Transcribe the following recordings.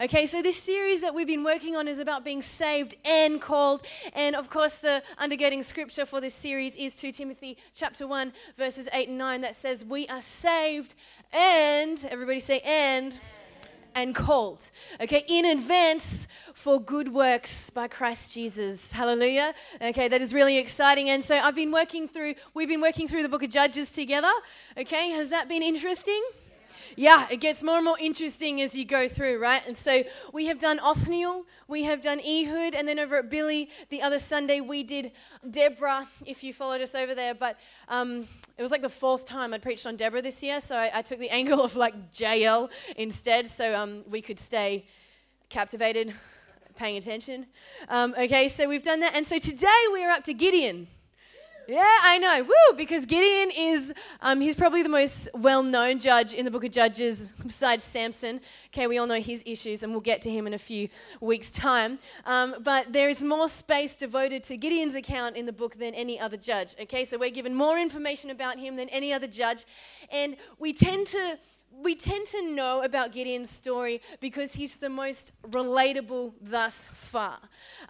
Okay, so this series that we've been working on is about being saved and called. And of course, the undergirding scripture for this series is 2 Timothy chapter 1, verses 8 and 9 that says, We are saved and, everybody say, and and called, okay, in advance for good works by Christ Jesus. Hallelujah. Okay, that is really exciting. And so I've been working through, we've been working through the book of Judges together. Okay, has that been interesting? Yeah, it gets more and more interesting as you go through, right? And so we have done Othniel, we have done Ehud, and then over at Billy the other Sunday we did Deborah, if you followed us over there. But um, it was like the fourth time I'd preached on Deborah this year, so I, I took the angle of like Jael instead, so um, we could stay captivated, paying attention. Um, okay, so we've done that, and so today we are up to Gideon. Yeah, I know. Woo! Because Gideon is, um, he's probably the most well known judge in the book of Judges besides Samson. Okay, we all know his issues, and we'll get to him in a few weeks' time. Um, but there is more space devoted to Gideon's account in the book than any other judge. Okay, so we're given more information about him than any other judge. And we tend to we tend to know about Gideon's story because he's the most relatable thus far.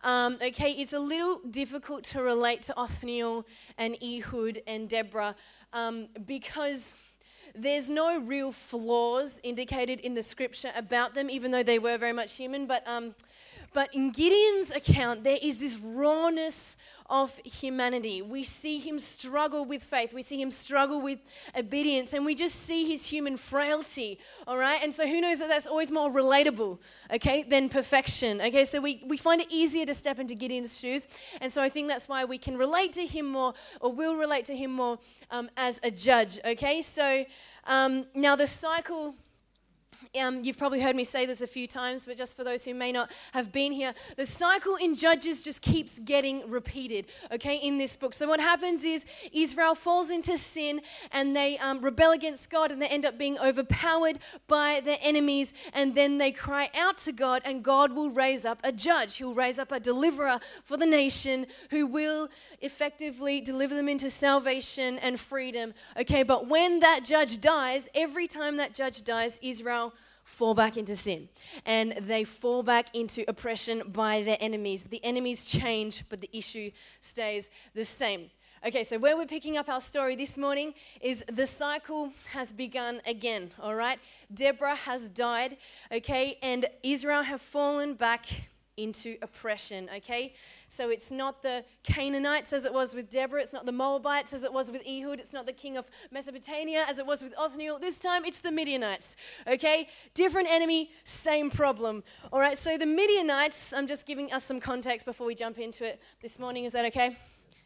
Um, okay, it's a little difficult to relate to Othniel and Ehud and Deborah um, because there's no real flaws indicated in the scripture about them, even though they were very much human. But um, but in Gideon's account, there is this rawness of humanity. We see him struggle with faith, we see him struggle with obedience, and we just see his human frailty, all right? And so, who knows that that's always more relatable, okay, than perfection, okay? So, we, we find it easier to step into Gideon's shoes, and so I think that's why we can relate to him more, or will relate to him more um, as a judge, okay? So, um, now the cycle um, you've probably heard me say this a few times, but just for those who may not have been here, the cycle in Judges just keeps getting repeated, okay, in this book. So what happens is Israel falls into sin and they um, rebel against God and they end up being overpowered by their enemies. And then they cry out to God, and God will raise up a judge. He'll raise up a deliverer for the nation who will effectively deliver them into salvation and freedom, okay. But when that judge dies, every time that judge dies, Israel fall back into sin and they fall back into oppression by their enemies. The enemies change, but the issue stays the same. Okay, so where we're picking up our story this morning is the cycle has begun again, all right? Deborah has died, okay, and Israel have fallen back into oppression, okay? So it's not the Canaanites as it was with Deborah, it's not the Moabites as it was with Ehud, it's not the king of Mesopotamia as it was with Othniel. This time it's the Midianites, okay? Different enemy, same problem. All right, so the Midianites, I'm just giving us some context before we jump into it this morning. Is that okay?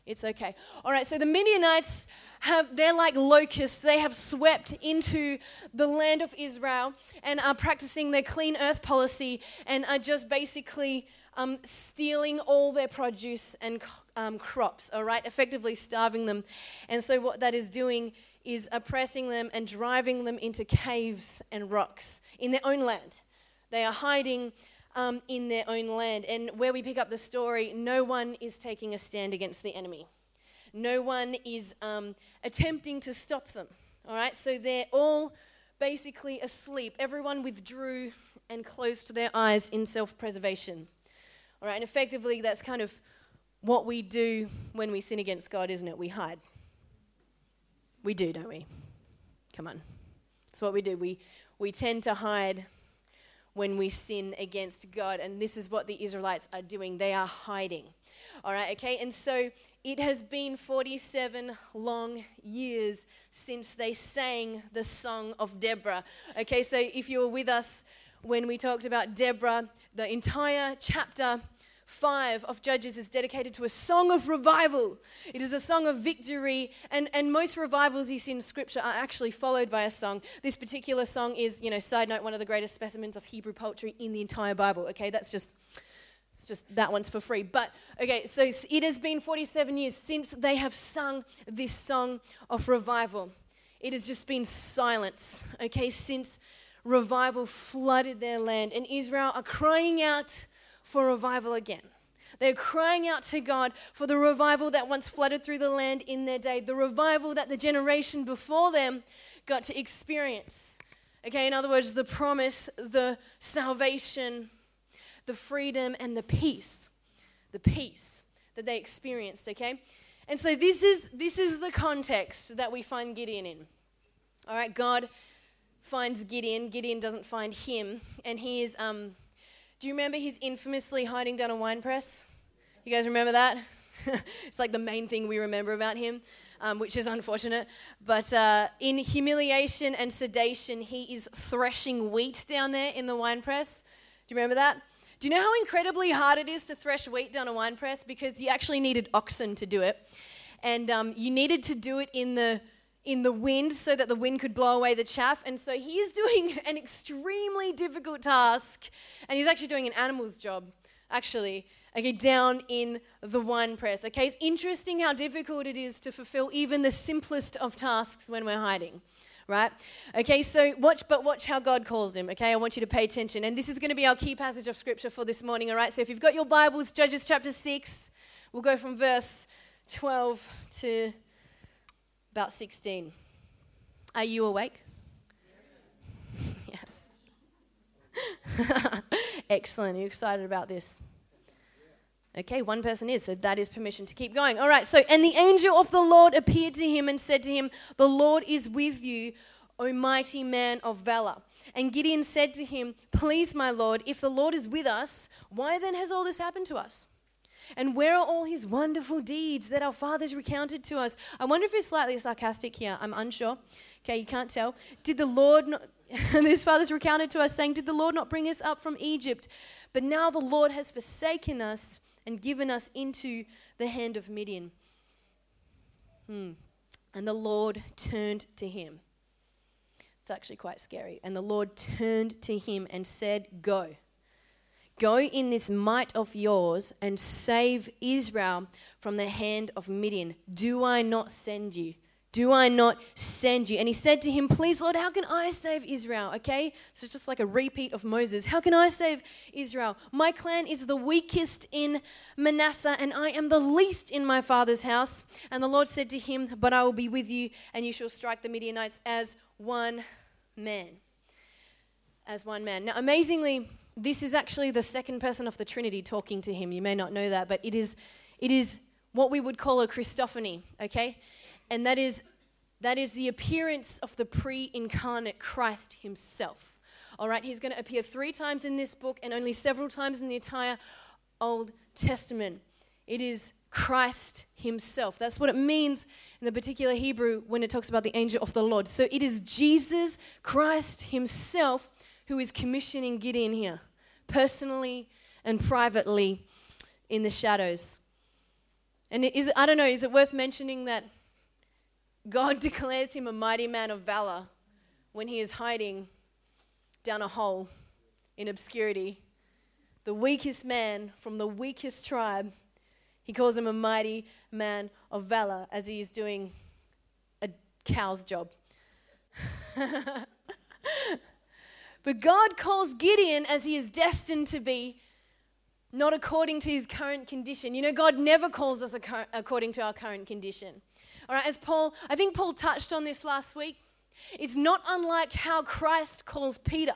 It's okay. All right, so the Midianites have, they're like locusts. They have swept into the land of Israel and are practicing their clean earth policy and are just basically um, stealing all their produce and um, crops, all right, effectively starving them. And so, what that is doing is oppressing them and driving them into caves and rocks in their own land. They are hiding um, in their own land. And where we pick up the story, no one is taking a stand against the enemy, no one is um, attempting to stop them, all right? So, they're all basically asleep. Everyone withdrew and closed their eyes in self preservation. All right, and effectively, that's kind of what we do when we sin against God, isn't it? We hide. We do, don't we? Come on. That's what we do. We, we tend to hide when we sin against God. And this is what the Israelites are doing. They are hiding. All right, okay? And so it has been 47 long years since they sang the song of Deborah. Okay, so if you were with us when we talked about Deborah, the entire chapter 5 of Judges is dedicated to a song of revival. It is a song of victory, and, and most revivals you see in Scripture are actually followed by a song. This particular song is, you know, side note, one of the greatest specimens of Hebrew poetry in the entire Bible. Okay, that's just. It's just that one's for free. But okay, so it has been 47 years since they have sung this song of revival. It has just been silence, okay, since revival flooded their land. And Israel are crying out for revival again. They're crying out to God for the revival that once flooded through the land in their day, the revival that the generation before them got to experience. Okay, in other words, the promise, the salvation, the freedom, and the peace. The peace that they experienced, okay? And so this is this is the context that we find Gideon in. All right, God finds Gideon. Gideon doesn't find him, and he is. Um, do you remember he's infamously hiding down a wine press? You guys remember that? it's like the main thing we remember about him, um, which is unfortunate. But uh, in humiliation and sedation, he is threshing wheat down there in the wine press. Do you remember that? Do you know how incredibly hard it is to thresh wheat down a wine press? Because you actually needed oxen to do it. And um, you needed to do it in the in the wind so that the wind could blow away the chaff. And so he's doing an extremely difficult task. And he's actually doing an animal's job, actually okay, down in the wine press. Okay, it's interesting how difficult it is to fulfill even the simplest of tasks when we're hiding. Right? Okay, so watch, but watch how God calls him. Okay, I want you to pay attention. And this is going to be our key passage of scripture for this morning. All right, so if you've got your Bibles, Judges chapter 6, we'll go from verse 12 to about 16. Are you awake? yes. Excellent. Are you excited about this? Okay, one person is, so that is permission to keep going. All right, so, and the angel of the Lord appeared to him and said to him, The Lord is with you, O mighty man of valor. And Gideon said to him, Please, my Lord, if the Lord is with us, why then has all this happened to us? And where are all his wonderful deeds that our fathers recounted to us? I wonder if he's slightly sarcastic here. I'm unsure. Okay, you can't tell. Did the Lord, not, his fathers recounted to us, saying, Did the Lord not bring us up from Egypt? But now the Lord has forsaken us and given us into the hand of Midian. Hmm. And the Lord turned to him. It's actually quite scary. And the Lord turned to him and said, Go. Go in this might of yours and save Israel from the hand of Midian. Do I not send you? Do I not send you? And he said to him, Please, Lord, how can I save Israel? Okay, so it's just like a repeat of Moses. How can I save Israel? My clan is the weakest in Manasseh, and I am the least in my father's house. And the Lord said to him, But I will be with you, and you shall strike the Midianites as one man. As one man. Now, amazingly, this is actually the second person of the Trinity talking to him. You may not know that, but it is, it is what we would call a Christophany, okay? and that is that is the appearance of the pre-incarnate Christ himself. All right, he's going to appear 3 times in this book and only several times in the entire Old Testament. It is Christ himself. That's what it means in the particular Hebrew when it talks about the angel of the Lord. So it is Jesus Christ himself who is commissioning Gideon here, personally and privately in the shadows. And is I don't know, is it worth mentioning that God declares him a mighty man of valor when he is hiding down a hole in obscurity. The weakest man from the weakest tribe, he calls him a mighty man of valor as he is doing a cow's job. but God calls Gideon as he is destined to be, not according to his current condition. You know, God never calls us according to our current condition. All right, as Paul, I think Paul touched on this last week. It's not unlike how Christ calls Peter.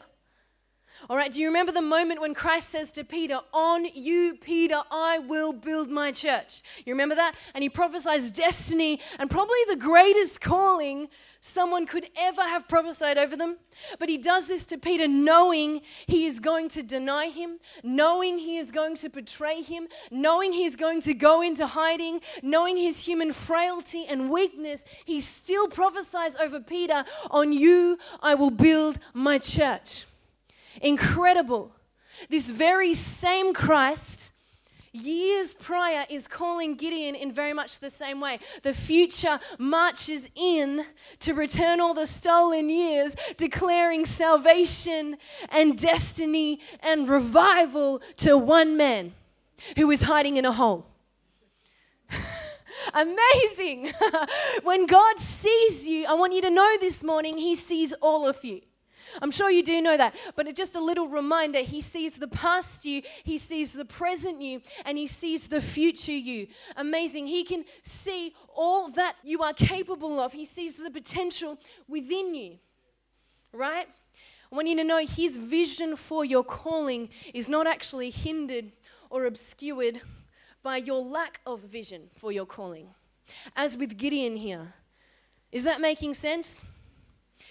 All right, do you remember the moment when Christ says to Peter, On you, Peter, I will build my church? You remember that? And he prophesies destiny and probably the greatest calling someone could ever have prophesied over them. But he does this to Peter knowing he is going to deny him, knowing he is going to betray him, knowing he is going to go into hiding, knowing his human frailty and weakness. He still prophesies over Peter, On you, I will build my church. Incredible. This very same Christ, years prior, is calling Gideon in very much the same way. The future marches in to return all the stolen years, declaring salvation and destiny and revival to one man who is hiding in a hole. Amazing. when God sees you, I want you to know this morning, He sees all of you. I'm sure you do know that, but it's just a little reminder. He sees the past you, He sees the present you, and He sees the future you. Amazing. He can see all that you are capable of, He sees the potential within you, right? I want you to know his vision for your calling is not actually hindered or obscured by your lack of vision for your calling. As with Gideon here. Is that making sense?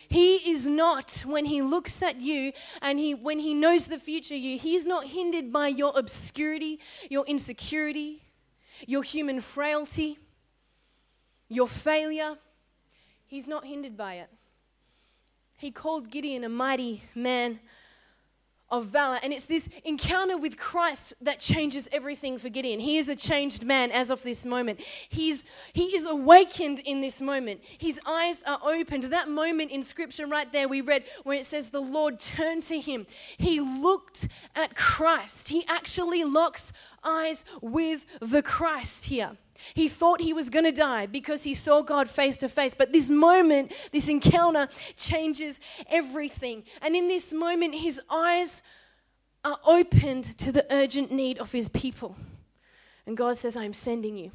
He is not, when he looks at you and he, when he knows the future you, He is not hindered by your obscurity, your insecurity, your human frailty, your failure. He's not hindered by it. He called Gideon a mighty man of valor. And it's this encounter with Christ that changes everything for Gideon. He is a changed man as of this moment. He's, he is awakened in this moment. His eyes are opened. That moment in scripture right there we read where it says the Lord turned to him. He looked at Christ. He actually locks eyes with the Christ here. He thought he was going to die because he saw God face to face. But this moment, this encounter, changes everything. And in this moment, his eyes are opened to the urgent need of his people. And God says, I'm sending you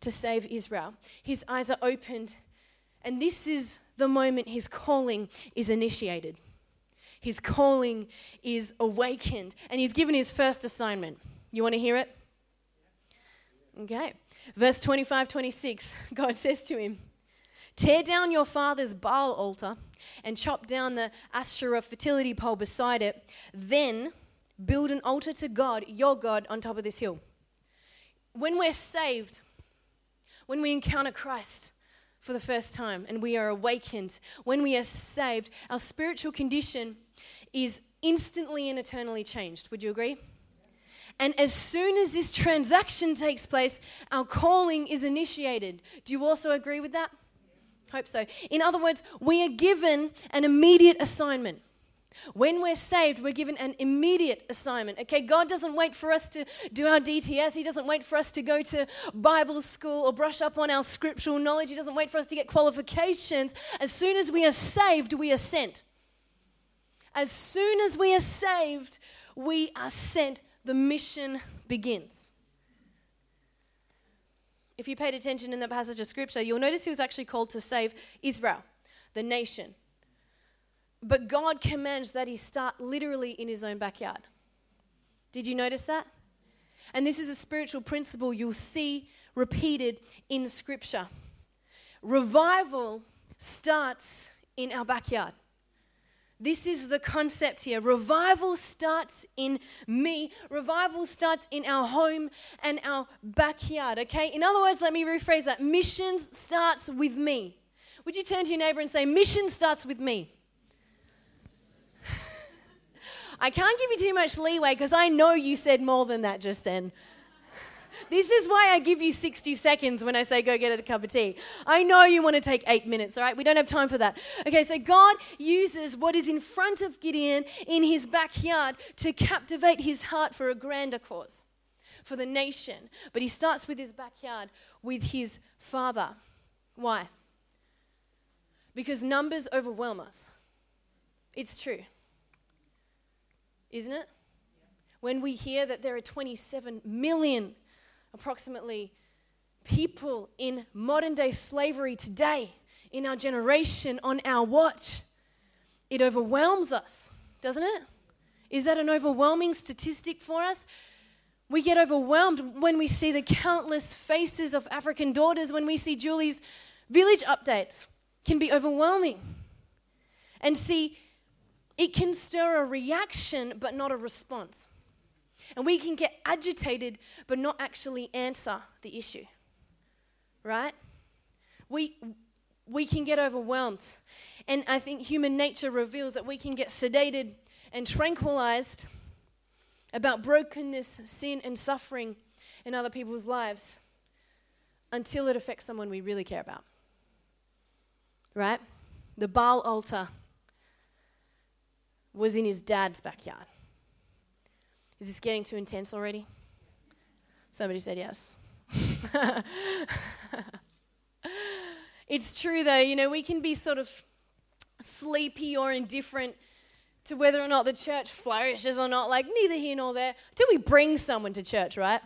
to save Israel. His eyes are opened. And this is the moment his calling is initiated. His calling is awakened. And he's given his first assignment. You want to hear it? Okay. Verse 25 26, God says to him, Tear down your father's Baal altar and chop down the Asherah fertility pole beside it. Then build an altar to God, your God, on top of this hill. When we're saved, when we encounter Christ for the first time and we are awakened, when we are saved, our spiritual condition is instantly and eternally changed. Would you agree? And as soon as this transaction takes place, our calling is initiated. Do you also agree with that? Hope so. In other words, we are given an immediate assignment. When we're saved, we're given an immediate assignment. Okay, God doesn't wait for us to do our DTS. He doesn't wait for us to go to Bible school or brush up on our scriptural knowledge. He doesn't wait for us to get qualifications. As soon as we are saved, we are sent. As soon as we are saved, we are sent the mission begins. If you paid attention in the passage of scripture, you'll notice he was actually called to save Israel, the nation. But God commands that he start literally in his own backyard. Did you notice that? And this is a spiritual principle you'll see repeated in scripture. Revival starts in our backyard. This is the concept here. Revival starts in me. Revival starts in our home and our backyard, okay? In other words, let me rephrase that. Missions starts with me. Would you turn to your neighbor and say, Mission starts with me? I can't give you too much leeway because I know you said more than that just then. This is why I give you 60 seconds when I say go get a cup of tea. I know you want to take eight minutes, all right? We don't have time for that. Okay, so God uses what is in front of Gideon in his backyard to captivate his heart for a grander cause, for the nation. But he starts with his backyard, with his father. Why? Because numbers overwhelm us. It's true. Isn't it? When we hear that there are 27 million approximately people in modern day slavery today, in our generation, on our watch, it overwhelms us, doesn't it? Is that an overwhelming statistic for us? We get overwhelmed when we see the countless faces of African daughters, when we see Julie's village updates, can be overwhelming. And see, it can stir a reaction but not a response. And we can get agitated but not actually answer the issue. Right? We, we can get overwhelmed. And I think human nature reveals that we can get sedated and tranquilized about brokenness, sin, and suffering in other people's lives until it affects someone we really care about. Right? The Baal altar was in his dad's backyard. Is this getting too intense already? Somebody said yes. it's true though, you know, we can be sort of sleepy or indifferent to whether or not the church flourishes or not, like neither here nor there, till we bring someone to church, right?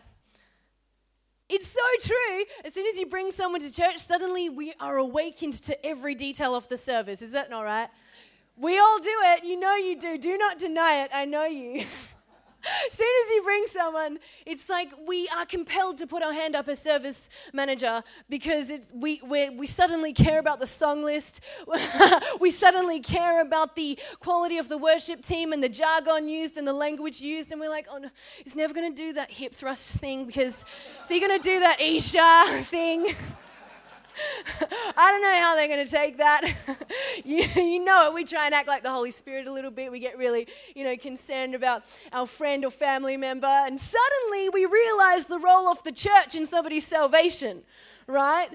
It's so true. As soon as you bring someone to church, suddenly we are awakened to every detail of the service. Is that not right? We all do it. You know you do. Do not deny it. I know you. as soon as you bring someone, it's like we are compelled to put our hand up as service manager because it's, we, we we suddenly care about the song list. we suddenly care about the quality of the worship team and the jargon used and the language used. And we're like, oh no, he's never going to do that hip thrust thing because is he going to do that Isha thing? I don't know how they're going to take that. you, you know it. We try and act like the Holy Spirit a little bit. We get really, you know, concerned about our friend or family member. And suddenly we realize the role of the church in somebody's salvation, right?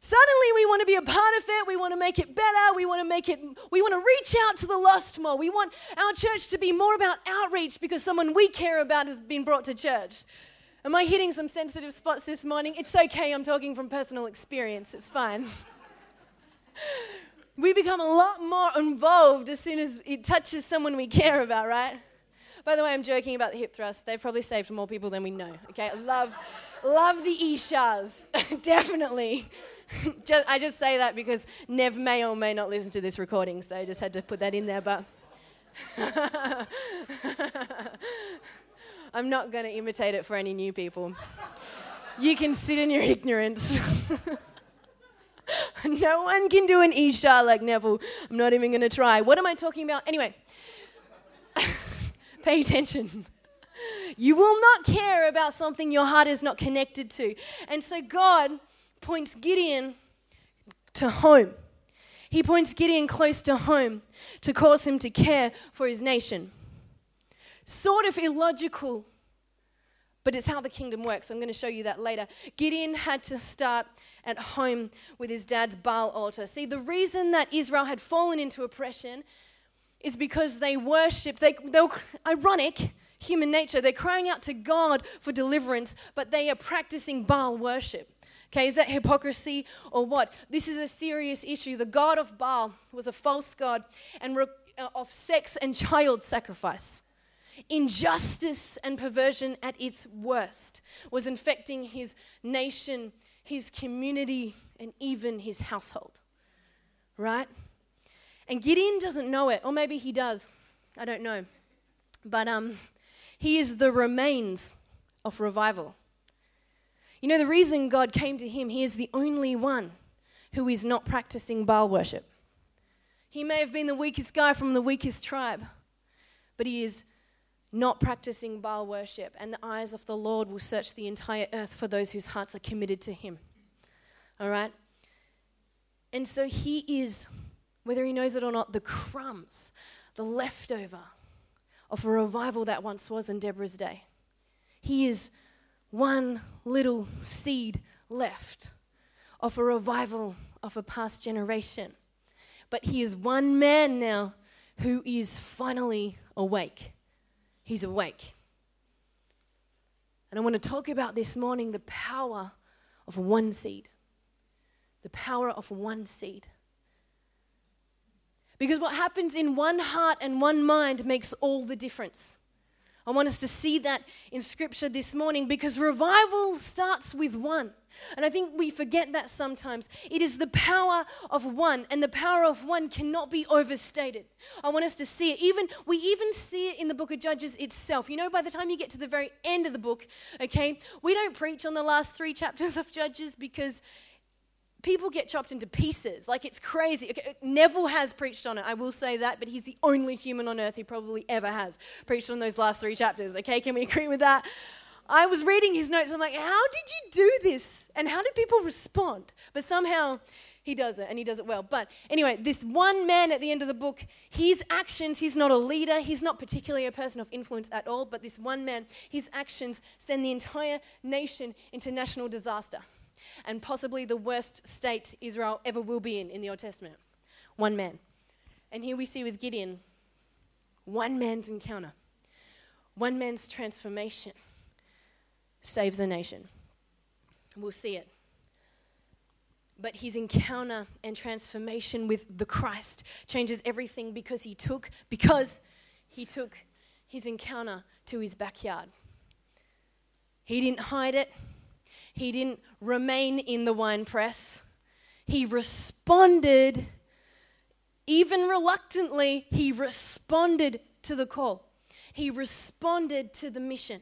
Suddenly we want to be a part of it. We want to make it better. We want to make it, we want to reach out to the lost more. We want our church to be more about outreach because someone we care about has been brought to church. Am I hitting some sensitive spots this morning? It's okay, I'm talking from personal experience, it's fine. we become a lot more involved as soon as it touches someone we care about, right? By the way, I'm joking about the hip thrust. They've probably saved more people than we know. Okay, love, love the Ishas, definitely. just, I just say that because Nev may or may not listen to this recording, so I just had to put that in there. But I'm not going to imitate it for any new people. You can sit in your ignorance. no one can do an Isha like Neville. I'm not even going to try. What am I talking about? Anyway, pay attention. You will not care about something your heart is not connected to. And so God points Gideon to home. He points Gideon close to home to cause him to care for his nation sort of illogical, but it's how the kingdom works. I'm going to show you that later. Gideon had to start at home with his dad's Baal altar. See, the reason that Israel had fallen into oppression is because they worshipped, they, they were ironic, human nature. They're crying out to God for deliverance, but they are practicing Baal worship. Okay, is that hypocrisy or what? This is a serious issue. The god of Baal was a false god and re- uh, of sex and child sacrifice. Injustice and perversion at its worst was infecting his nation, his community, and even his household. Right? And Gideon doesn't know it, or maybe he does. I don't know. But um, he is the remains of revival. You know, the reason God came to him, he is the only one who is not practicing Baal worship. He may have been the weakest guy from the weakest tribe, but he is not practicing Baal worship, and the eyes of the Lord will search the entire earth for those whose hearts are committed to Him. All right? And so He is, whether He knows it or not, the crumbs, the leftover of a revival that once was in Deborah's day. He is one little seed left of a revival of a past generation. But He is one man now who is finally awake He's awake. And I want to talk about this morning the power of one seed. The power of one seed. Because what happens in one heart and one mind makes all the difference. I want us to see that in scripture this morning because revival starts with one. And I think we forget that sometimes. It is the power of one, and the power of one cannot be overstated. I want us to see it. Even we even see it in the book of Judges itself. You know, by the time you get to the very end of the book, okay, we don't preach on the last three chapters of Judges because people get chopped into pieces. Like it's crazy. Okay, uh, Neville has preached on it, I will say that, but he's the only human on earth who probably ever has preached on those last three chapters. Okay, can we agree with that? I was reading his notes. I'm like, how did you do this? And how did people respond? But somehow he does it and he does it well. But anyway, this one man at the end of the book, his actions, he's not a leader, he's not particularly a person of influence at all, but this one man, his actions send the entire nation into national disaster and possibly the worst state Israel ever will be in in the Old Testament. One man. And here we see with Gideon, one man's encounter, one man's transformation saves a nation. We'll see it. But his encounter and transformation with the Christ changes everything because he took because he took his encounter to his backyard. He didn't hide it. He didn't remain in the wine press. He responded even reluctantly, he responded to the call. He responded to the mission.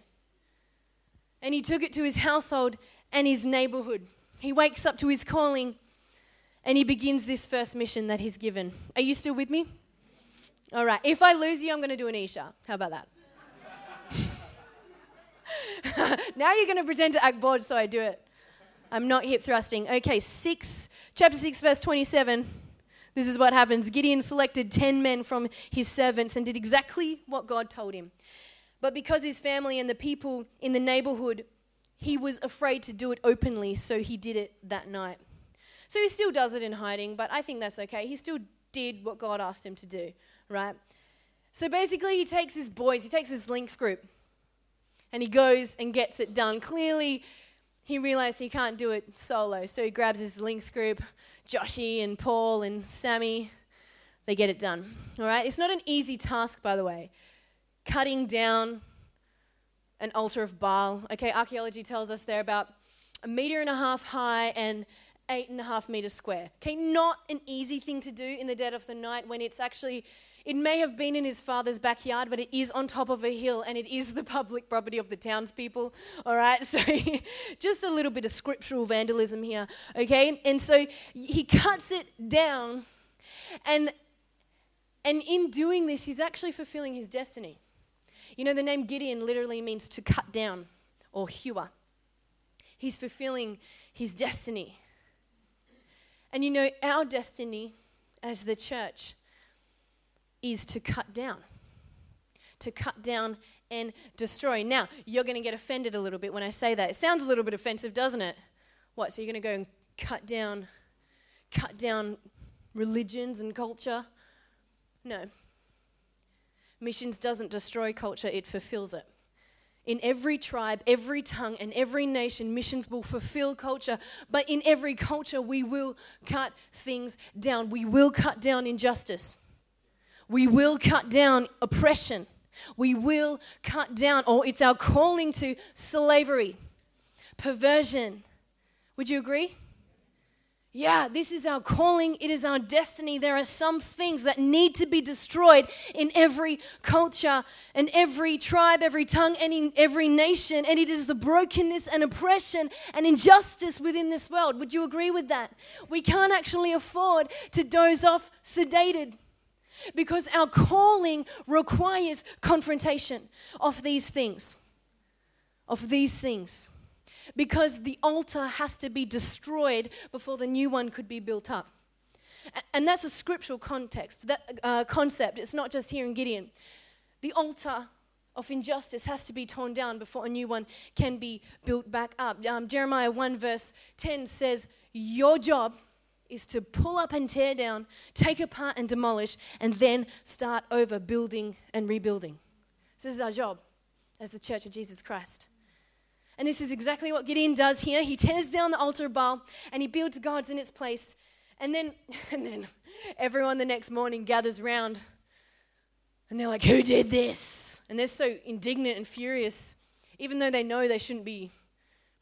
And he took it to his household and his neighborhood. He wakes up to his calling and he begins this first mission that he's given. Are you still with me? All right. If I lose you, I'm going to do an Isha. How about that? now you're going to pretend to act bored, so I do it. I'm not hip thrusting. Okay, 6, chapter 6, verse 27. This is what happens. Gideon selected 10 men from his servants and did exactly what God told him. But because his family and the people in the neighborhood, he was afraid to do it openly, so he did it that night. So he still does it in hiding, but I think that's okay. He still did what God asked him to do, right? So basically, he takes his boys, he takes his links group, and he goes and gets it done. Clearly, he realized he can't do it solo, so he grabs his links group, Joshy and Paul and Sammy. They get it done. All right? It's not an easy task, by the way. Cutting down an altar of Baal. Okay, archaeology tells us they're about a meter and a half high and eight and a half meters square. Okay, not an easy thing to do in the dead of the night when it's actually it may have been in his father's backyard, but it is on top of a hill and it is the public property of the townspeople. All right, so just a little bit of scriptural vandalism here, okay? And so he cuts it down, and and in doing this, he's actually fulfilling his destiny. You know, the name Gideon literally means to cut down or hewer. He's fulfilling his destiny. And you know, our destiny as the church is to cut down. To cut down and destroy. Now, you're going to get offended a little bit when I say that. It sounds a little bit offensive, doesn't it? What? So you're going to go and cut down cut down religions and culture? No. Missions doesn't destroy culture, it fulfills it. In every tribe, every tongue, and every nation, missions will fulfill culture. But in every culture, we will cut things down. We will cut down injustice. We will cut down oppression. We will cut down, or it's our calling to slavery, perversion. Would you agree? Yeah, this is our calling. It is our destiny. There are some things that need to be destroyed in every culture and every tribe, every tongue, and in every nation. And it is the brokenness and oppression and injustice within this world. Would you agree with that? We can't actually afford to doze off sedated because our calling requires confrontation of these things. Of these things. Because the altar has to be destroyed before the new one could be built up. And that's a scriptural context, that uh, concept. It's not just here in Gideon. The altar of injustice has to be torn down before a new one can be built back up. Um, Jeremiah 1, verse 10 says, Your job is to pull up and tear down, take apart and demolish, and then start over building and rebuilding. So, this is our job as the Church of Jesus Christ. And this is exactly what Gideon does here. He tears down the altar of Baal and he builds gods in its place. And then, and then everyone the next morning gathers round and they're like, Who did this? And they're so indignant and furious, even though they know they shouldn't be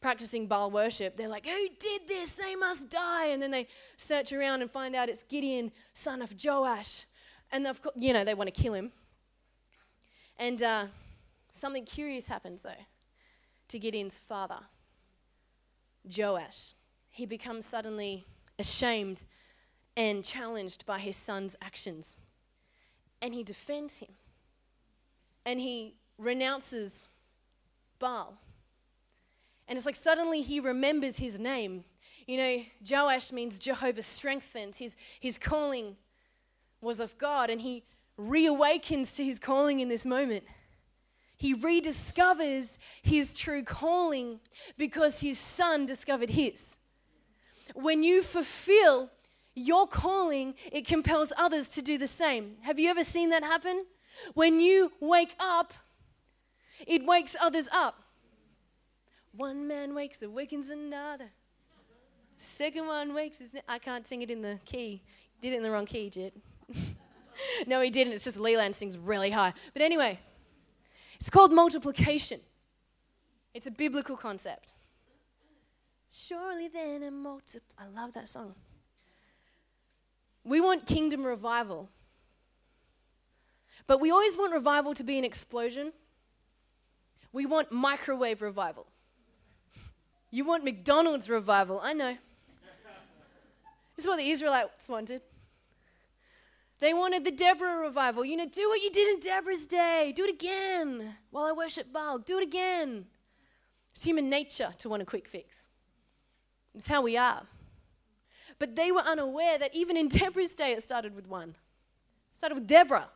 practicing Baal worship. They're like, Who did this? They must die. And then they search around and find out it's Gideon, son of Joash. And of course, you know, they want to kill him. And uh, something curious happens, though, to Gideon's father, Joash. He becomes suddenly ashamed and challenged by his son's actions. And he defends him. And he renounces Baal and it's like suddenly he remembers his name. You know, Joash means Jehovah strengthens. His, his calling was of God, and he reawakens to his calling in this moment. He rediscovers his true calling because his son discovered his. When you fulfill your calling, it compels others to do the same. Have you ever seen that happen? When you wake up, it wakes others up. One man wakes, awakens another. Second one wakes. I can't sing it in the key. Did it in the wrong key, Jit. no, he didn't. It's just Leland sings really high. But anyway, it's called multiplication. It's a biblical concept. Surely then a multiply. I love that song. We want kingdom revival. But we always want revival to be an explosion. We want microwave revival. You want McDonald's revival. I know. This is what the Israelites wanted. They wanted the Deborah revival. You know, do what you did in Deborah's day. Do it again while I worship Baal. Do it again. It's human nature to want a quick fix. It's how we are. But they were unaware that even in Deborah's day, it started with one. It started with Deborah.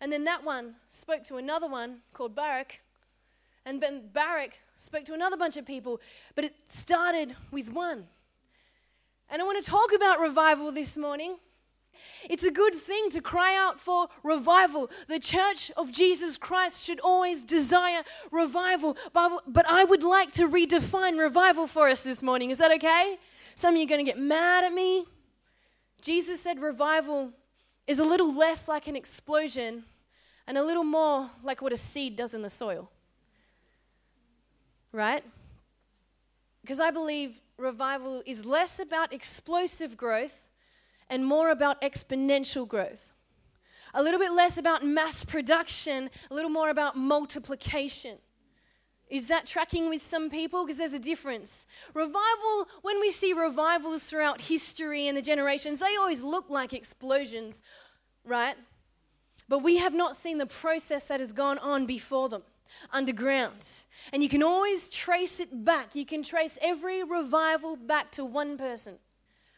And then that one spoke to another one called Barak. And then Barak spoke to another bunch of people. But it started with one. And I want to talk about revival this morning. It's a good thing to cry out for revival. The church of Jesus Christ should always desire revival. But I would like to redefine revival for us this morning. Is that okay? Some of you are going to get mad at me. Jesus said revival is a little less like an explosion and a little more like what a seed does in the soil. Right? Because I believe revival is less about explosive growth and more about exponential growth. A little bit less about mass production, a little more about multiplication. Is that tracking with some people? Because there's a difference. Revival, when we see revivals throughout history and the generations, they always look like explosions, right? But we have not seen the process that has gone on before them underground. And you can always trace it back. You can trace every revival back to one person.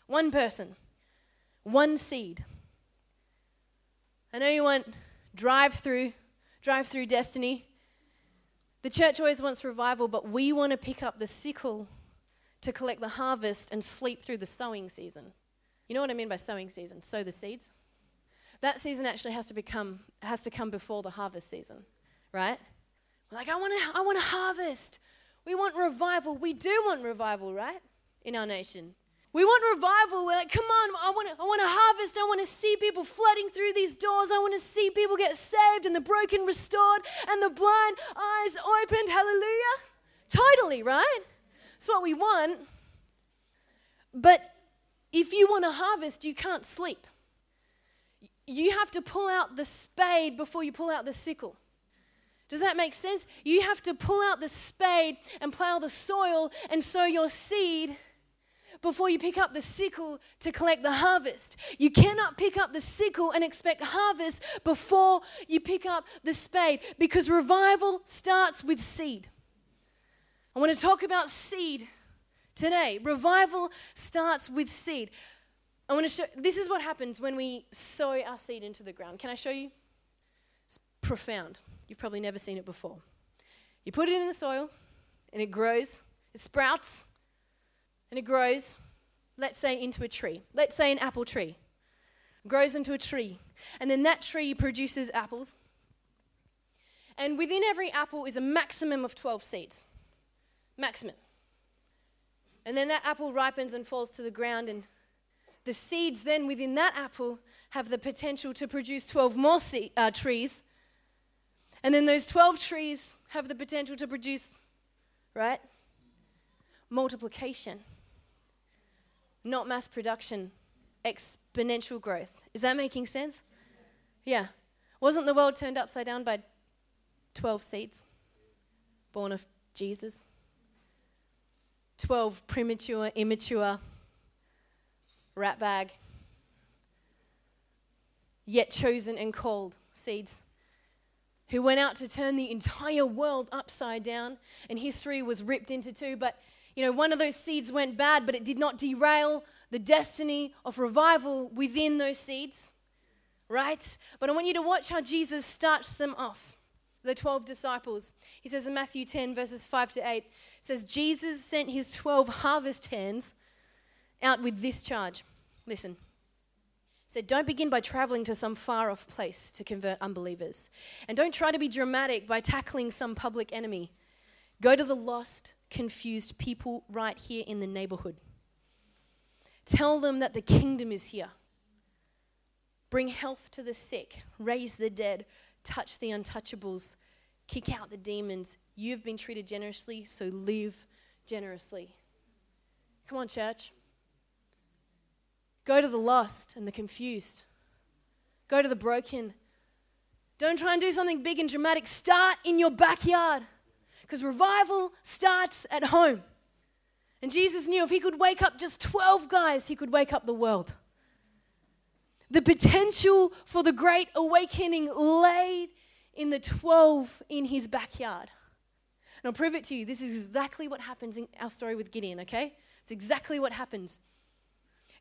One person. One seed. I know you want drive through, drive through destiny. The church always wants revival, but we want to pick up the sickle to collect the harvest and sleep through the sowing season. You know what I mean by sowing season? Sow the seeds. That season actually has to become has to come before the harvest season, right? Like, I want to I want to harvest. We want revival. We do want revival, right? In our nation. We want revival. We're like, come on, I want to I want to harvest. I want to see people flooding through these doors. I want to see people get saved and the broken restored and the blind eyes opened. Hallelujah. Totally, right? It's what we want. But if you want to harvest, you can't sleep. You have to pull out the spade before you pull out the sickle. Does that make sense? You have to pull out the spade and plow the soil and sow your seed before you pick up the sickle to collect the harvest. You cannot pick up the sickle and expect harvest before you pick up the spade because revival starts with seed. I want to talk about seed today. Revival starts with seed. I want to show this is what happens when we sow our seed into the ground. Can I show you? It's profound. You've probably never seen it before. You put it in the soil and it grows, it sprouts, and it grows, let's say, into a tree. Let's say an apple tree. It grows into a tree. And then that tree produces apples. And within every apple is a maximum of 12 seeds. Maximum. And then that apple ripens and falls to the ground, and the seeds then within that apple have the potential to produce 12 more se- uh, trees and then those 12 trees have the potential to produce, right? Multiplication, not mass production, exponential growth. Is that making sense? Yeah. Wasn't the world turned upside down by 12 seeds born of Jesus? 12 premature, immature, rat bag, yet chosen and called seeds who went out to turn the entire world upside down, and history was ripped into two. But, you know, one of those seeds went bad, but it did not derail the destiny of revival within those seeds, right? But I want you to watch how Jesus starts them off. The 12 disciples. He says in Matthew 10, verses 5 to 8, says, Jesus sent his 12 harvest hands out with this charge. Listen said, Don't begin by traveling to some far off place to convert unbelievers. And don't try to be dramatic by tackling some public enemy. Go to the lost, confused people right here in the neighborhood. Tell them that the kingdom is here. Bring health to the sick, raise the dead, touch the untouchables, kick out the demons. You've been treated generously, so live generously. Come on, church. Go to the lost and the confused. Go to the broken. Don't try and do something big and dramatic. Start in your backyard because revival starts at home. And Jesus knew if he could wake up just 12 guys, he could wake up the world. The potential for the great awakening laid in the 12 in his backyard. And I'll prove it to you. This is exactly what happens in our story with Gideon, okay? It's exactly what happens.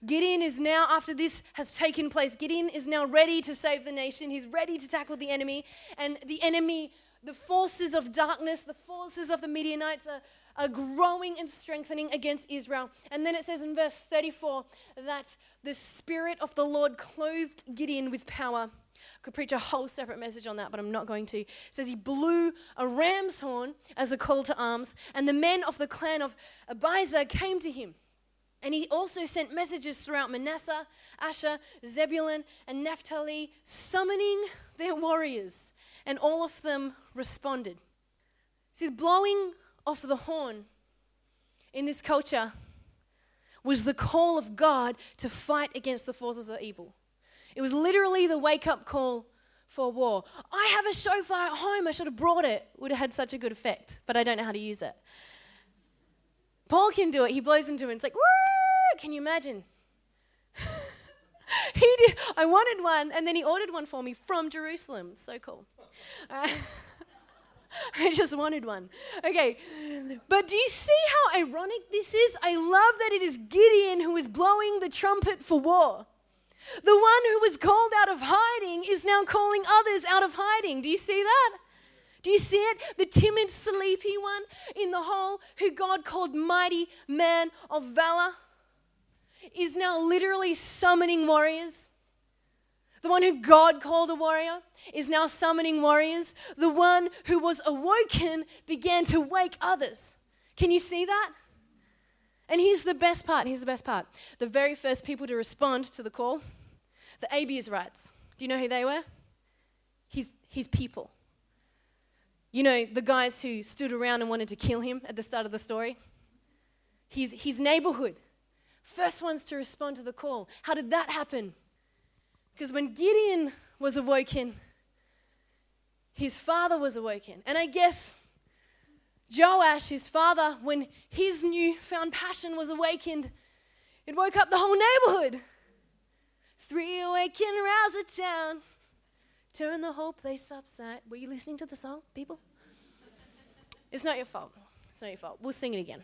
Gideon is now, after this has taken place, Gideon is now ready to save the nation. He's ready to tackle the enemy. And the enemy, the forces of darkness, the forces of the Midianites are, are growing and strengthening against Israel. And then it says in verse 34 that the Spirit of the Lord clothed Gideon with power. I could preach a whole separate message on that, but I'm not going to. It says he blew a ram's horn as a call to arms, and the men of the clan of Abiezer came to him. And he also sent messages throughout Manasseh, Asher, Zebulun, and Naphtali, summoning their warriors. And all of them responded. See, blowing off the horn in this culture was the call of God to fight against the forces of evil. It was literally the wake up call for war. I have a shofar at home, I should have brought it. Would have had such a good effect, but I don't know how to use it. Paul can do it. He blows into it. It's like, Woo! can you imagine? he did. I wanted one, and then he ordered one for me from Jerusalem. So cool. Uh, I just wanted one. Okay, but do you see how ironic this is? I love that it is Gideon who is blowing the trumpet for war. The one who was called out of hiding is now calling others out of hiding. Do you see that? Do you see it? The timid, sleepy one in the hole who God called mighty man of valor is now literally summoning warriors. The one who God called a warrior is now summoning warriors. The one who was awoken began to wake others. Can you see that? And here's the best part. Here's the best part. The very first people to respond to the call, the Abiezrites. Do you know who they were? His, his people. You know, the guys who stood around and wanted to kill him at the start of the story? His, his neighborhood. First ones to respond to the call. How did that happen? Because when Gideon was awoken, his father was awoken. And I guess Joash, his father, when his newfound passion was awakened, it woke up the whole neighborhood. Three awaken, rouse it down. Turn the whole place upside. Were you listening to the song, people? It's not your fault. It's not your fault. We'll sing it again.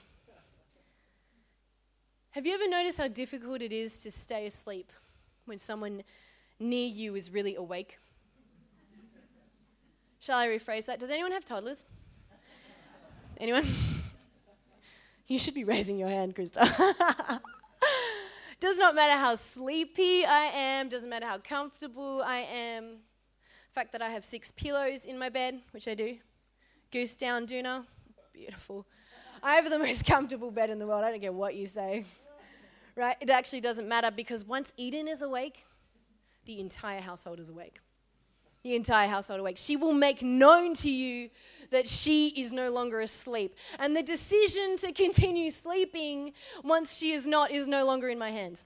Have you ever noticed how difficult it is to stay asleep when someone near you is really awake? Shall I rephrase that? Does anyone have toddlers? Anyone? you should be raising your hand, Krista. Does not matter how sleepy I am, doesn't matter how comfortable I am, fact that I have six pillows in my bed, which I do. Goose down doona, beautiful. I have the most comfortable bed in the world. I don't care what you say. Right? It actually doesn't matter because once Eden is awake, the entire household is awake. The entire household awake. She will make known to you that she is no longer asleep. And the decision to continue sleeping once she is not is no longer in my hands.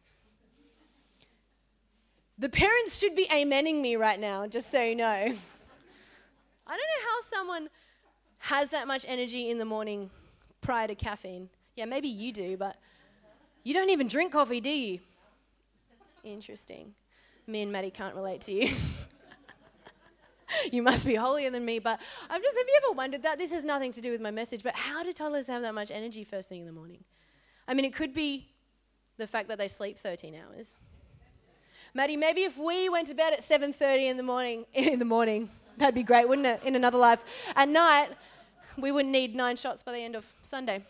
The parents should be amening me right now, just so you know. I don't know how someone has that much energy in the morning prior to caffeine. Yeah, maybe you do, but you don't even drink coffee, do you? Interesting. Me and Maddie can't relate to you. you must be holier than me, but I'm just, have you ever wondered that? This has nothing to do with my message, but how do toddlers have that much energy first thing in the morning? I mean, it could be the fact that they sleep 13 hours. Maddie, maybe if we went to bed at 7:30 in the morning, in the morning, that'd be great, wouldn't it? In another life. At night, we wouldn't need nine shots by the end of Sunday.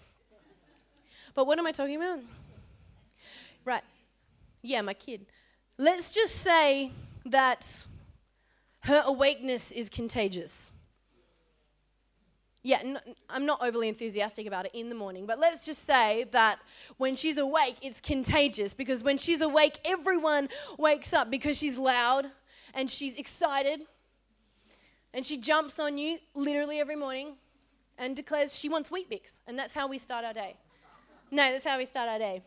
But what am I talking about? Right. Yeah, my kid. Let's just say that her awakeness is contagious yeah, I'm not overly enthusiastic about it in the morning, but let's just say that when she's awake, it's contagious because when she's awake, everyone wakes up because she's loud and she's excited and she jumps on you literally every morning and declares she wants Weet-Bix, and that's how we start our day. No, that's how we start our day.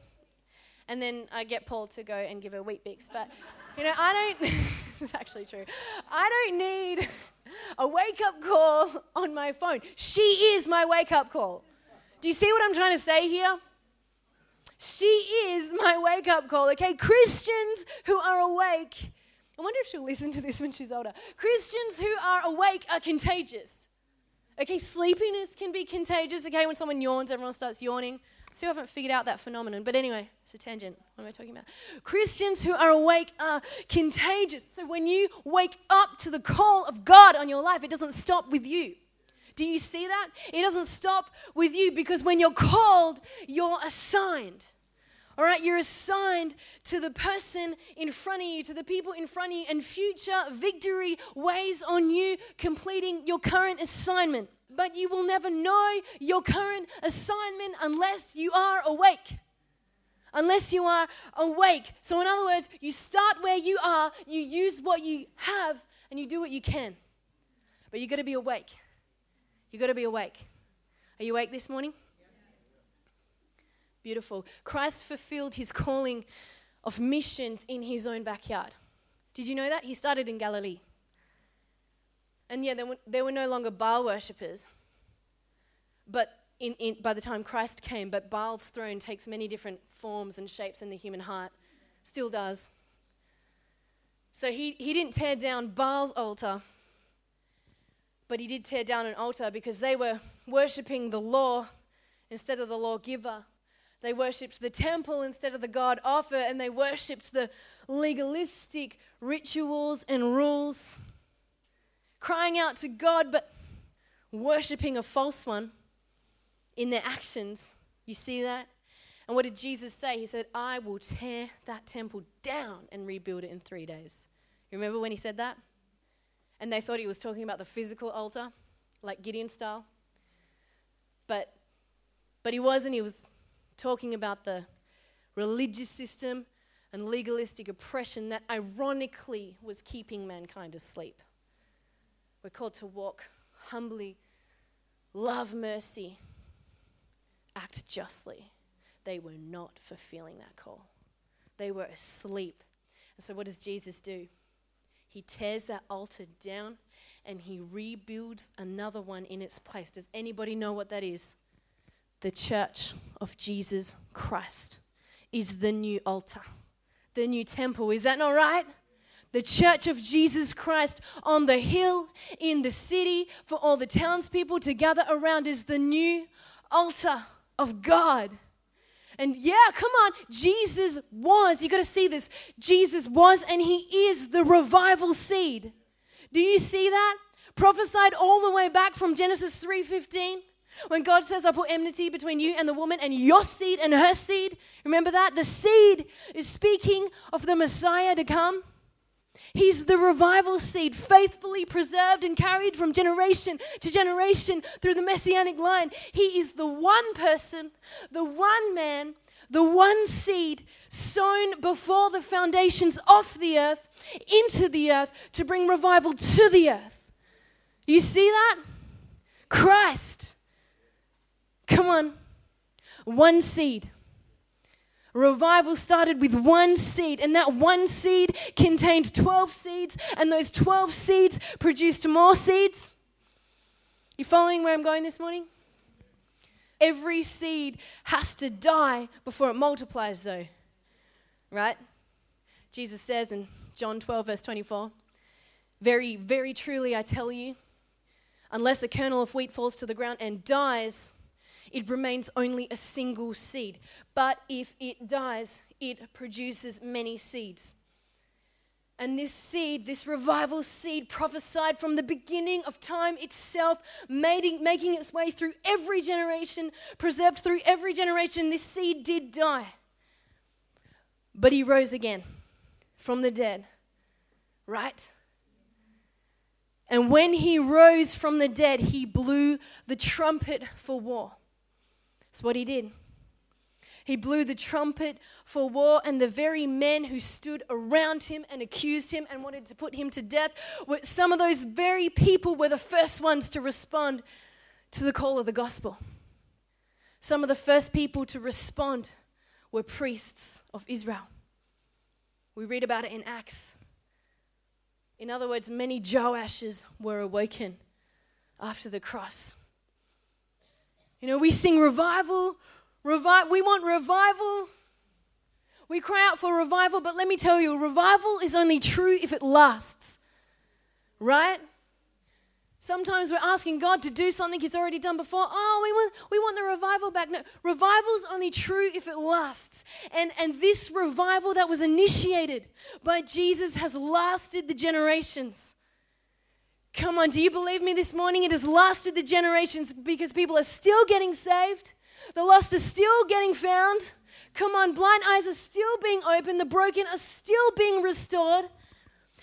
and then I get Paul to go and give her Weet-Bix. But, you know, I don't, it's actually true. I don't need a wake up call on my phone. She is my wake up call. Do you see what I'm trying to say here? She is my wake up call, okay? Christians who are awake. I wonder if she'll listen to this when she's older. Christians who are awake are contagious. Okay, sleepiness can be contagious. Okay, when someone yawns, everyone starts yawning. Still haven't figured out that phenomenon. But anyway, it's a tangent. What am I talking about? Christians who are awake are contagious. So when you wake up to the call of God on your life, it doesn't stop with you. Do you see that? It doesn't stop with you because when you're called, you're assigned. All right, you're assigned to the person in front of you, to the people in front of you, and future victory weighs on you completing your current assignment. But you will never know your current assignment unless you are awake. Unless you are awake. So, in other words, you start where you are, you use what you have, and you do what you can. But you got to be awake. You got to be awake. Are you awake this morning? Beautiful. Christ fulfilled his calling of missions in his own backyard. Did you know that? He started in Galilee. And yeah, there were, there were no longer Baal worshippers. But in, in, by the time Christ came, but Baal's throne takes many different forms and shapes in the human heart. Still does. So he, he didn't tear down Baal's altar, but he did tear down an altar because they were worshipping the law instead of the lawgiver. They worshipped the temple instead of the God offer, and they worshipped the legalistic rituals and rules, crying out to God, but worshipping a false one in their actions. You see that? And what did Jesus say? He said, I will tear that temple down and rebuild it in three days. You remember when he said that? And they thought he was talking about the physical altar, like Gideon style. But, but he wasn't. He was talking about the religious system and legalistic oppression that ironically was keeping mankind asleep. We're called to walk humbly, love mercy, act justly. They were not fulfilling that call, they were asleep. And so, what does Jesus do? He tears that altar down and he rebuilds another one in its place. Does anybody know what that is? The church of Jesus Christ is the new altar, the new temple. Is that not right? The church of Jesus Christ on the hill in the city for all the townspeople to gather around is the new altar of God. And yeah, come on, Jesus was, you got to see this. Jesus was and he is the revival seed. Do you see that? Prophesied all the way back from Genesis 3:15 when God says, I put enmity between you and the woman and your seed and her seed, remember that? The seed is speaking of the Messiah to come. He's the revival seed, faithfully preserved and carried from generation to generation through the messianic line. He is the one person, the one man, the one seed sown before the foundations of the earth into the earth to bring revival to the earth. You see that? Christ Come on. One seed. Revival started with one seed, and that one seed contained 12 seeds, and those 12 seeds produced more seeds. You following where I'm going this morning? Every seed has to die before it multiplies, though. Right? Jesus says in John 12, verse 24 Very, very truly, I tell you, unless a kernel of wheat falls to the ground and dies, it remains only a single seed. But if it dies, it produces many seeds. And this seed, this revival seed, prophesied from the beginning of time itself, making, its way through every generation, preserved through every generation. This seed did die. But he rose again from the dead, right? And when he rose from the dead, he blew the trumpet for war. That's what he did. He blew the trumpet for war, and the very men who stood around him and accused him and wanted to put him to death, were, some of those very people were the first ones to respond to the call of the gospel. Some of the first people to respond were priests of Israel. We read about it in Acts. In other words, many Joashes were awoken after the cross. You know, we sing revival, revi- we want revival. We cry out for revival, but let me tell you, revival is only true if it lasts. Right? Sometimes we're asking God to do something He's already done before. Oh, we want, we want the revival back. No, revival's only true if it lasts. And, and this revival that was initiated by Jesus has lasted the generations. Come on, do you believe me this morning? It has lasted the generations because people are still getting saved, the lost are still getting found. Come on, blind eyes are still being opened, the broken are still being restored.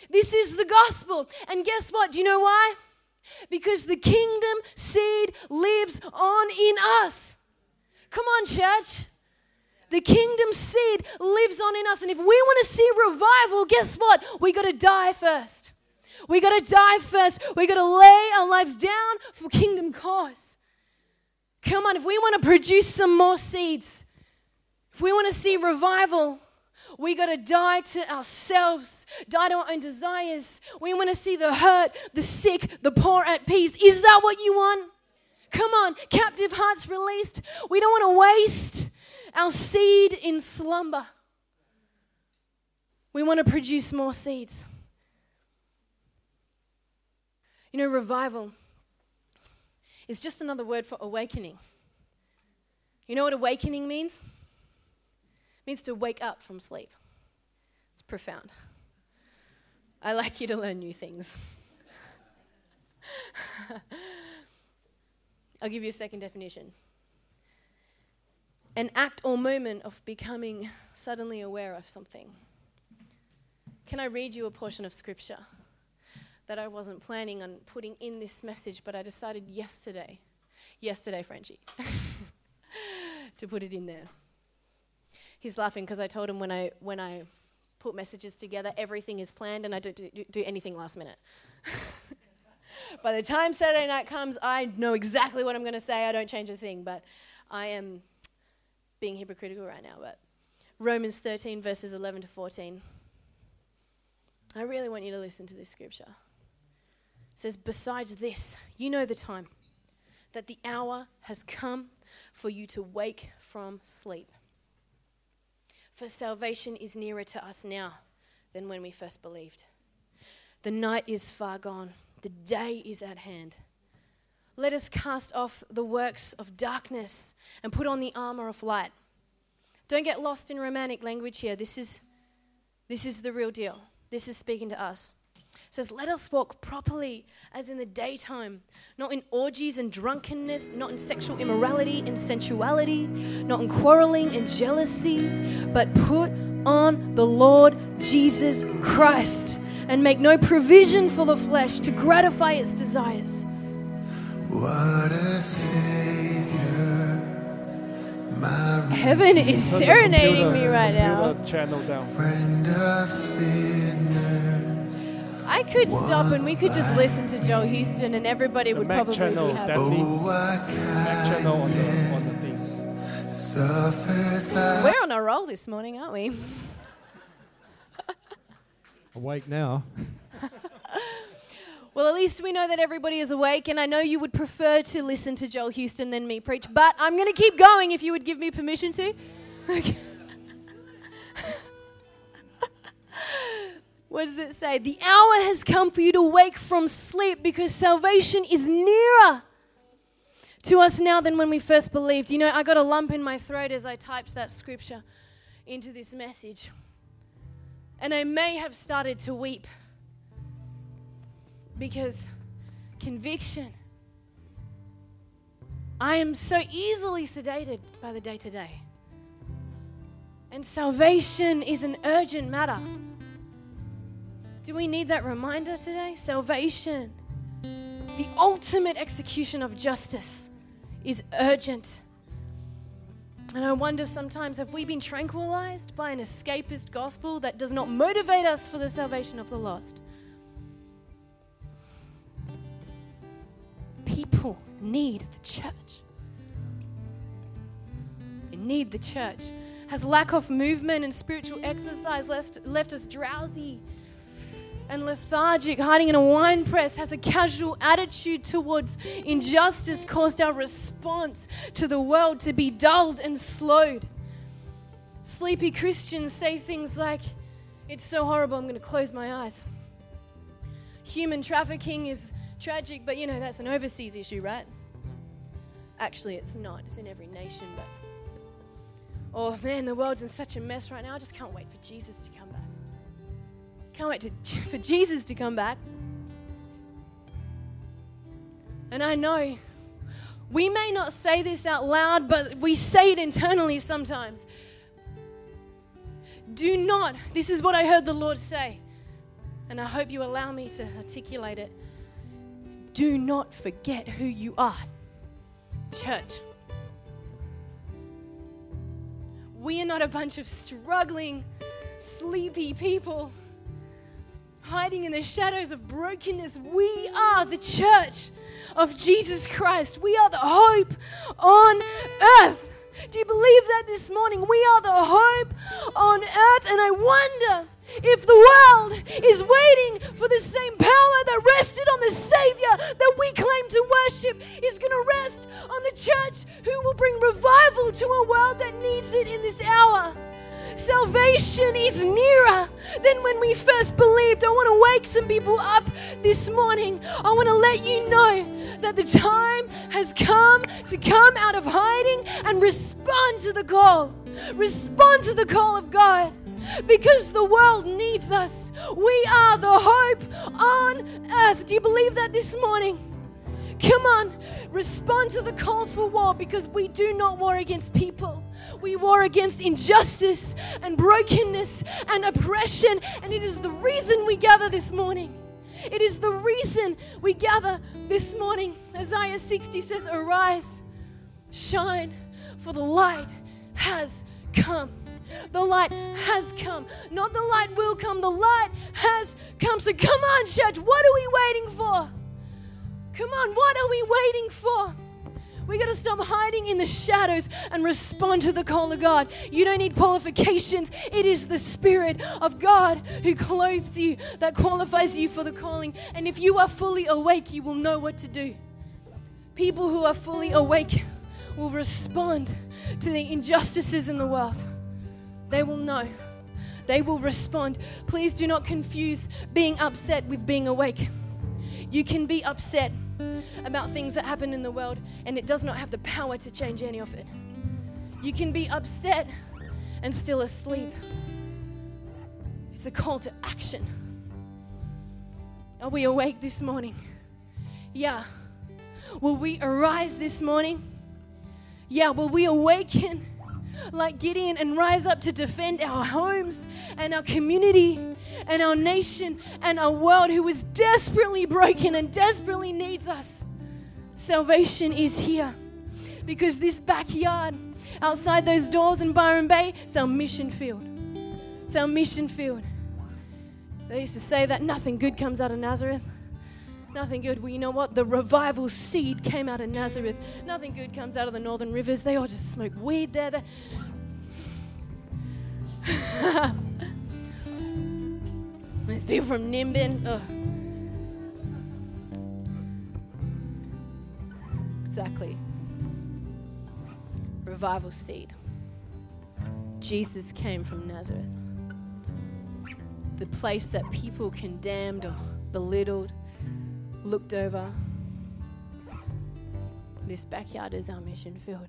This is the gospel. And guess what? Do you know why? Because the kingdom seed lives on in us. Come on, church. The kingdom seed lives on in us. And if we want to see revival, guess what? We got to die first. We got to die first. We got to lay our lives down for kingdom cause. Come on, if we want to produce some more seeds, if we want to see revival, we got to die to ourselves, die to our own desires. We want to see the hurt, the sick, the poor at peace. Is that what you want? Come on, captive hearts released. We don't want to waste our seed in slumber. We want to produce more seeds. You know, revival is just another word for awakening. You know what awakening means? It means to wake up from sleep. It's profound. I like you to learn new things. I'll give you a second definition an act or moment of becoming suddenly aware of something. Can I read you a portion of scripture that I wasn't planning on putting in this message, but I decided yesterday, yesterday, Frenchie, to put it in there? he's laughing because I told him when I when I put messages together, everything is planned, and I don't do, do anything last minute. By the time Saturday night comes, I know exactly what I'm going to say. I don't change a thing, but I am being hypocritical right now. But Romans 13, verses 11 to 14. I really want you to listen to this scripture. Says, Besides this, you know the time, that the hour has come for you to wake from sleep. For salvation is nearer to us now than when we first believed. The night is far gone, the day is at hand. Let us cast off the works of darkness and put on the armor of light. Don't get lost in romantic language here. This is, this is the real deal. This is speaking to us says, Let us walk properly as in the daytime, not in orgies and drunkenness, not in sexual immorality and sensuality, not in quarreling and jealousy, but put on the Lord Jesus Christ and make no provision for the flesh to gratify its desires. What a savior. Heaven is serenading me right now. Channel down. Friend of sinners. I could stop and we could just listen to Joel Houston and everybody The would Mac probably channel, be happy. Oh, Mac channel on the on the things. We're on a roll this morning, aren't we? Awake now. Well, at least we know that everybody is awake, and I know you would prefer to listen to Joel Houston than me preach, but I'm going to keep going if you would give me permission to. Okay. What does it say? The hour has come for you to wake from sleep because salvation is nearer to us now than when we first believed. You know, I got a lump in my throat as I typed that scripture into this message. And I may have started to weep because conviction. I am so easily sedated by the day to day. And salvation is an urgent matter. Do we need that reminder today? Salvation, the ultimate execution of justice, is urgent. And I wonder sometimes have we been tranquilized by an escapist gospel that does not motivate us for the salvation of the lost? People need the church. They need the church. Has lack of movement and spiritual exercise left, left us drowsy and lethargic, hiding in a wine press? Has a casual attitude towards injustice caused our response to the world to be dulled and slowed? Sleepy Christians say things like, It's so horrible, I'm going to close my eyes. Human trafficking is tragic, but you know, that's an overseas issue, right? Actually, it's not, it's in every nation, but Oh man, the world's in such a mess right now. I just can't wait for Jesus to come. Can't wait to, for Jesus to come back. And I know we may not say this out loud, but we say it internally sometimes. Do not, this is what I heard the Lord say, and I hope you allow me to articulate it. Do not forget who you are, church. We are not a bunch of struggling, sleepy people hiding in the shadows of brokenness. We are the church of Jesus Christ. We are the hope on earth. Do you believe that this morning? We are the hope on earth. And I wonder if the world is waiting for the same power that rested on the Savior that we claim to worship is going to rest on the church who will bring revival to a world that needs it in this hour. Salvation is nearer than when we first believed. I want to wake some people up this morning. I want to let you know that the time has come to come out of hiding and respond to the call. Respond to the call of God because the world needs us. We are the hope on earth. Do you believe that this morning? Come on, respond to the call for war because we do not war against people. We war against injustice and brokenness and oppression, and it is the reason we gather this morning. It is the reason we gather this morning. Isaiah 60 says, Arise, shine, for the light has come. The light has come. Not the light will come, the light has come. So come on, church, what are we waiting for? Come on, what are we waiting for? We got to stop hiding in the shadows and respond to the call of God. You don't need qualifications. It is the Spirit of God who clothes you, that qualifies you for the calling. And if you are fully awake, you will know what to do. People who are fully awake will respond to the injustices in the world. They will know. They will respond. Please do not confuse being upset with being awake. You can be upset about things that happen in the world and it does not have the power to change any of it. You can be upset and still asleep. It's a call to action. Are we awake this morning? Yeah. Will we arise this morning? Yeah. Will we awaken? Like Gideon and rise up to defend our homes and our community and our nation and our world who is desperately broken and desperately needs us. Salvation is here because this backyard outside those doors in Byron Bay is our mission field. It's our mission field. They used to say that nothing good comes out of Nazareth. Nothing good. Well, you know what? The revival seed came out of Nazareth. Nothing good comes out of the northern rivers. They all just smoke weed there. These people from Nimbin. Ugh. Exactly. Revival seed. Jesus came from Nazareth. The place that people condemned or belittled looked over. This backyard is our mission field.